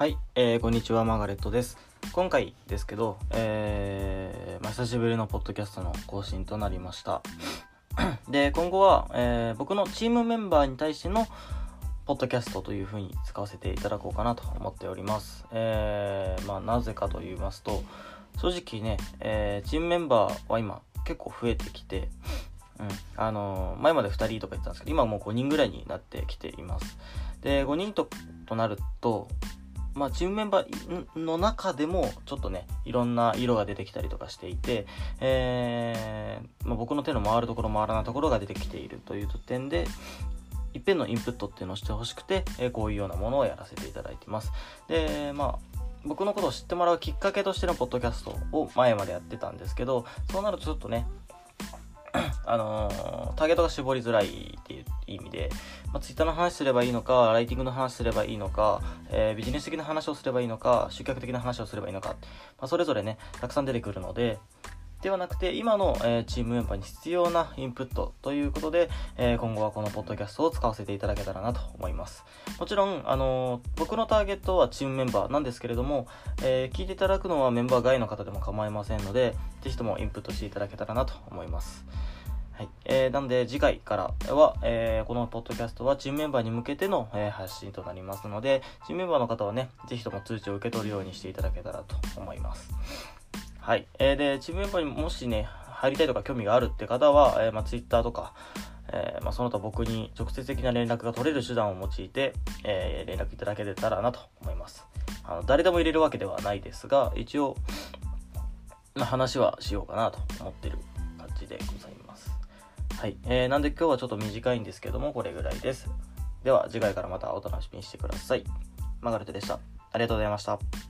はい、えー、こんにちは、マーガレットです。今回ですけど、えー、まあ、久しぶりのポッドキャストの更新となりました。で、今後は、えー、僕のチームメンバーに対してのポッドキャストという風に使わせていただこうかなと思っております。えー、まあ、なぜかと言いますと、正直ね、えー、チームメンバーは今結構増えてきて、うん、あのー前まで2人とか言ってたんですけど、今はもう5人ぐらいになってきています。で、5人ととなると、まあ、チームメンバーの中でも、ちょっとね、いろんな色が出てきたりとかしていて、えーまあ、僕の手の回るところ回らないところが出てきているという点で、いっぺんのインプットっていうのをしてほしくて、えーこういうようなものをやらせていただいてます。で、まあ、僕のことを知ってもらうきっかけとしてのポッドキャストを前までやってたんですけど、そうなるとちょっとね、あのターゲットが絞りづらいっていう意味で、まあ、ツイッターの話すればいいのか、ライティングの話すればいいのか、えービジネス的な話をすればいいのか、集客的な話をすればいいのか、まあ、それぞれね、たくさん出てくるので、ではなくて、今の、えーチームメンバーに必要なインプットということで、えー今後はこのポッドキャストを使わせていただけたらなと思います。もちろん、あのー僕のターゲットはチームメンバーなんですけれども、え聞いていただくのはメンバー外の方でも構いませんので、ぜひともインプットしていただけたらなと思います。はい。えー、なので次回からは、えーこのポッドキャストはチームメンバーに向けての、えー発信となりますので、チームメンバーの方はね、ぜひとも通知を受け取るようにしていただけたらと思います。はい。えーで、チームメンバーにもしね、入りたいとか興味があるって方は、えーまあ、Twitter とか、えーまあ、その他僕に直接的な連絡が取れる手段を用いて、えー連絡いただけたらなと思います。あの誰でも入れるわけではないですが、一応、まあ、話はしようかなと思ってる感じでございます。はい。えー、なんで今日はちょっと短いんですけども、これぐらいです。では、次回からまたお楽しみにしてください。マガレットでした。ありがとうございました。